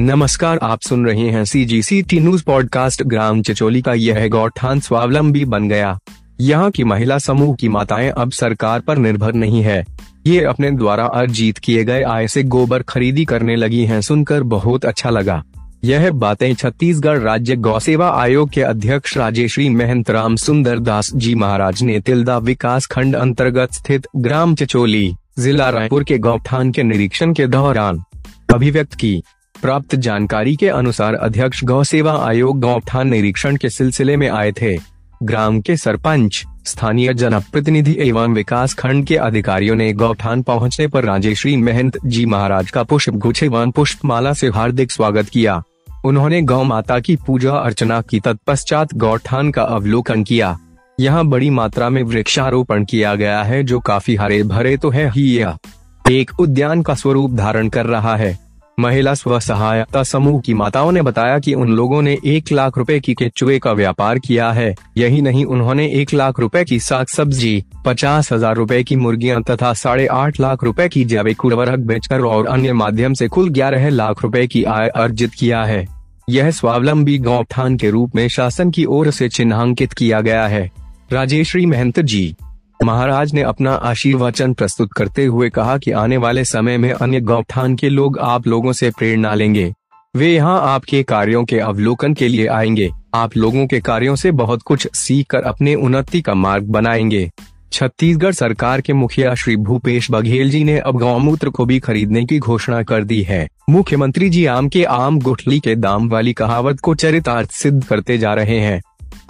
नमस्कार, आप सुन रहे हैं C G C T news podcast ग्राम चचोली का यह गौठान स्वावलंबी बन गया। यहाँ की महिला समूह की माताएँ अब सरकार पर निर्भर नहीं है। ये अपने द्वारा अर्जित किए गए आय से गोबर खरीदी करने लगी हैं सुनकर बहुत अच्छा लगा। यह बातें छत्तीसगढ़ राज्य गौ सेवा आयोग के अध्यक्ष राजेश्री महंत राम सुंदर दास जी महाराज ने तिलदा विकास खंड अंतर्गत स्थित ग्राम चचोली, जिला रायपुर के गौठान के निरीक्षण के दौरान अभिव्यक्त की। प्राप्त जानकारी के अनुसार अध्यक्ष गौ सेवा आयोग गौठान निरीक्षण के सिलसिले में आए थे। ग्राम के सरपंच, स्थानीय जनप्रतिनिधि एवं विकास खंड के अधिकारियों ने गौठान पहुँचने पर राजेश्री महंत जी महाराज का पुष्प गुच्छे एवं पुष्पमाला से हार्दिक स्वागत किया। उन्होंने गौ माता की पूजा अर्चना की, तत्पश्चात गौठान का अवलोकन किया। यहाँ बड़ी मात्रा में वृक्षारोपण किया गया है, जो काफ़ी हरे भरे तो है ही यह। एक उद्यान का स्वरूप धारण कर रहा है। महिला स्व सहायता समूह की माताओं ने बताया कि उन लोगों ने एक लाख रुपए की केचुए का व्यापार किया है। यही नहीं, उन्होंने एक लाख रुपए की साग सब्ज़ी, पचास हज़ार रूपए की मुर्गियाँ तथा साढ़े आठ लाख रुपए की जैविक उर्वरक बेचकर और अन्य माध्यम से कुल ग्यारह लाख रुपए की आय अर्जित किया है। यह स्वावलंबी गौठान के रूप में शासन की ओर से चिन्हांकित किया गया है। राजेश्री महंत जी महाराज ने अपना आशीर्वचन प्रस्तुत करते हुए कहा कि आने वाले समय में अन्य गौठान के लोग आप लोगों से प्रेरणा लेंगे। वे यहाँ आपके कार्यों के अवलोकन के लिए आएँगे। आप लोगों के कार्यों से बहुत कुछ सीख कर अपने उन्नति का मार्ग बनाएँगे। छत्तीसगढ़ सरकार के मुखिया श्री भूपेश बघेल जी ने अब गौमूत्र को भी खरीदने की घोषणा कर दी है। मुख्यमंत्री जी आम के आम गुठली के दाम वाली कहावत को चरितार्थ सिद्ध करते जा रहे हैं।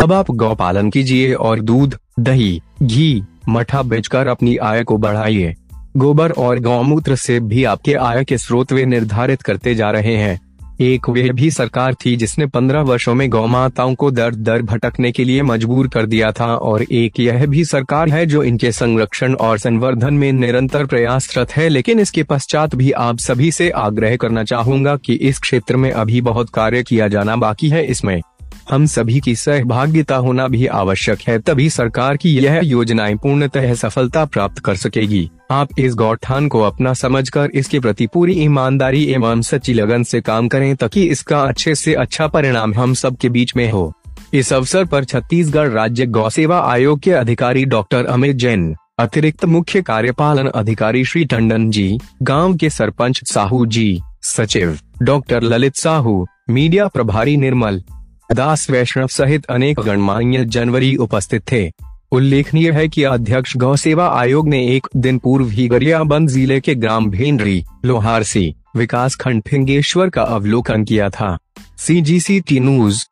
अब आप गौ पालन कीजिए और दूध, दही, घी मठा बेचकर अपनी आय को बढ़ाइए। गोबर और गौमूत्र से भी आपके आय के स्रोत वे निर्धारित करते जा रहे हैं। एक वे भी सरकार थी जिसने पंद्रह वर्षों में गौ माताओं को दर दर भटकने के लिए मजबूर कर दिया था और एक यह भी सरकार है जो इनके संरक्षण और संवर्धन में निरंतर प्रयासरत है। लेकिन इसके पश्चात भी आप सभी से आग्रह करना चाहूँगा कि इस क्षेत्र में अभी बहुत कार्य किया जाना बाकी है। इसमें हम सभी की सहभागिता होना भी आवश्यक है, तभी सरकार की यह योजनाएँ पूर्णतः सफलता प्राप्त कर सकेगी। आप इस गौठान को अपना समझकर इसके प्रति पूरी ईमानदारी एवं सच्ची लगन से काम करें ताकि इसका अच्छे से अच्छा परिणाम हम सब के बीच में हो। इस अवसर पर छत्तीसगढ़ राज्य गौ सेवा आयोग के अधिकारी डॉक्टर अमित जैन, अतिरिक्त मुख्य कार्यपालन अधिकारी श्री टंडन जी, गाँव के सरपंच साहू जी, सचिव डॉक्टर ललित साहू, मीडिया प्रभारी निर्मल दास वैष्णव सहित अनेक गणमान्य जनवरी उपस्थित थे। उल्लेखनीय है कि अध्यक्ष गौ सेवा आयोग ने एक दिन पूर्व ही गरियाबंद ज़िले के ग्राम भेंडरी, लोहारसी विकास खंड फिंगेश्वर का अवलोकन किया था। सी जी सी टी न्यूज़